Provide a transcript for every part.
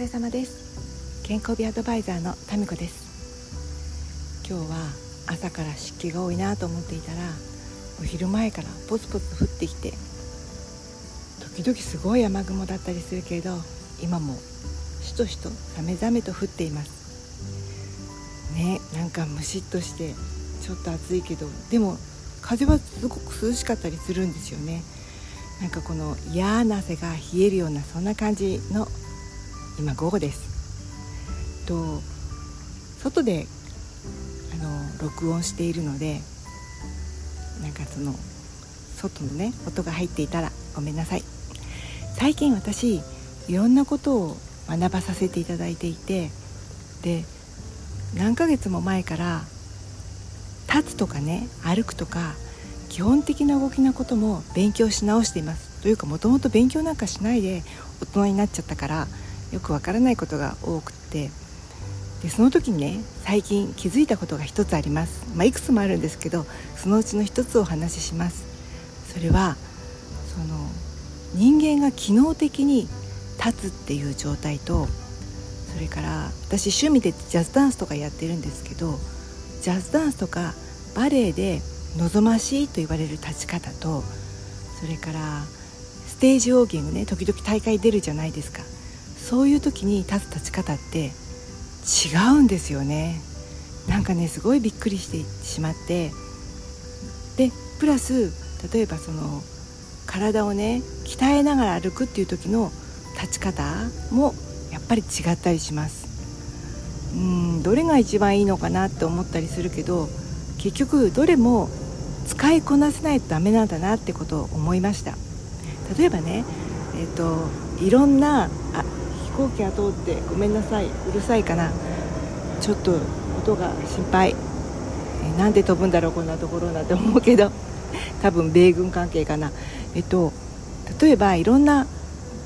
れ様です。健康美アドバイザーのタミコです。今日は朝から湿気が多いなと思っていたらお昼前からポツポツ降ってきて時々すごい雨雲だったりするけれど今もしとしとさめざめと降っています。ねなんかムシッとしてちょっと暑いけどでも風はすごく涼しかったりするんですよね。なんかこの嫌な汗が冷えるようなそんな感じの今午後です。と外であの録音しているのでなんかその外のね音が入っていたらごめんなさい。最近私いろんなことを学ばさせていただいていてで何ヶ月も前から立つとかね歩くとか基本的な動きのことも勉強し直しています。というかもともと勉強なんかしないで大人になっちゃったからよくわからないことが多くて。でその時にね最近気づいたことが一つあります、まあ、いくつもあるんですけどそのうちの一つをお話しします。それはその人間が機能的に立つっていう状態とそれから私趣味でジャズダンスとかやってるんですけどジャズダンスとかバレエで望ましいと言われる立ち方とそれからステージウォーキングね時々大会出るじゃないですか。そういう時に立つ立ち方って違うんですよね。なんかねすごいびっくりしてしまってでプラス例えばその体をね鍛えながら歩くっていう時の立ち方もやっぱり違ったりします。うんどれが一番いいのかなって思ったりするけど結局どれも使いこなせないとダメなんだなってことを思いました。例えばねえっ、ー、といろんなあ行機が通ってごめんなさいうるさいかなちょっと音が心配、え、なんで飛ぶんだろうこんなところなんて思うけど 多分米軍関係かな。えっと例えばいろんな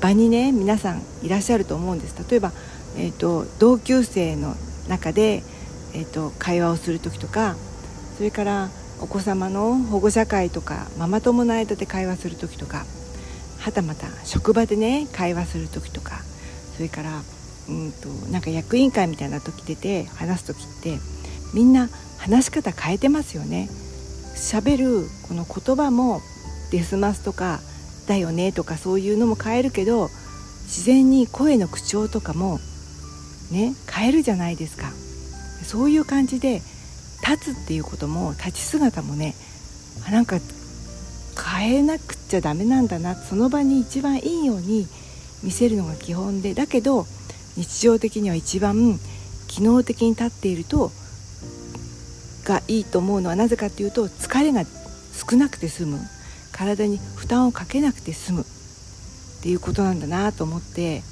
場にね皆さんいらっしゃると思うんです。例えば、えっと、同級生の中で、えっと、会話をする時とかそれからお子様の保護者会とかママ友の間で会話する時とかはたまた職場でね会話する時とかそれからうんとなんか役員会みたいな時出て話す時ってみんな話し方変えてますよね。喋るこの言葉もデスマスとかだよねとかそういうのも変えるけど自然に声の口調とかもね変えるじゃないですかそういう感じで立つっていうことも立ち姿もねなんか変えなくちゃダメなんだなその場に一番いいように見せるのが基本でだけど日常的には一番機能的に立っているとがいいと思うのはなぜかっていうと疲れが少なくて済む。体に負担をかけなくて済む。っていうことなんだなと思って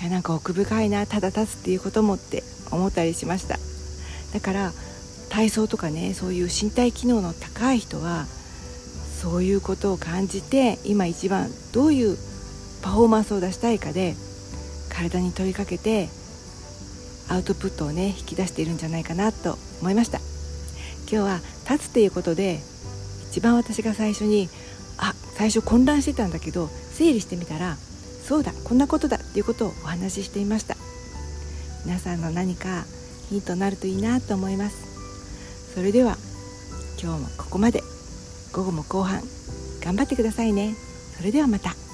いやなんか奥深いなただ立つっていうこともって思ったりしました。だから体操とかねそういう身体機能の高い人はそういうことを感じて今一番どういうパフォーマンスを出したいかで体に問いかけてアウトプットをね引き出しているんじゃないかなと思いました。今日は立つっていうことで一番私が最初にあ最初混乱してたんだけど整理してみたらそうだこんなことだっていうことをお話ししていました。皆さんの何かヒントになるといいなと思います。それでは今日もここまで。午後も後半頑張ってくださいね。それではまた。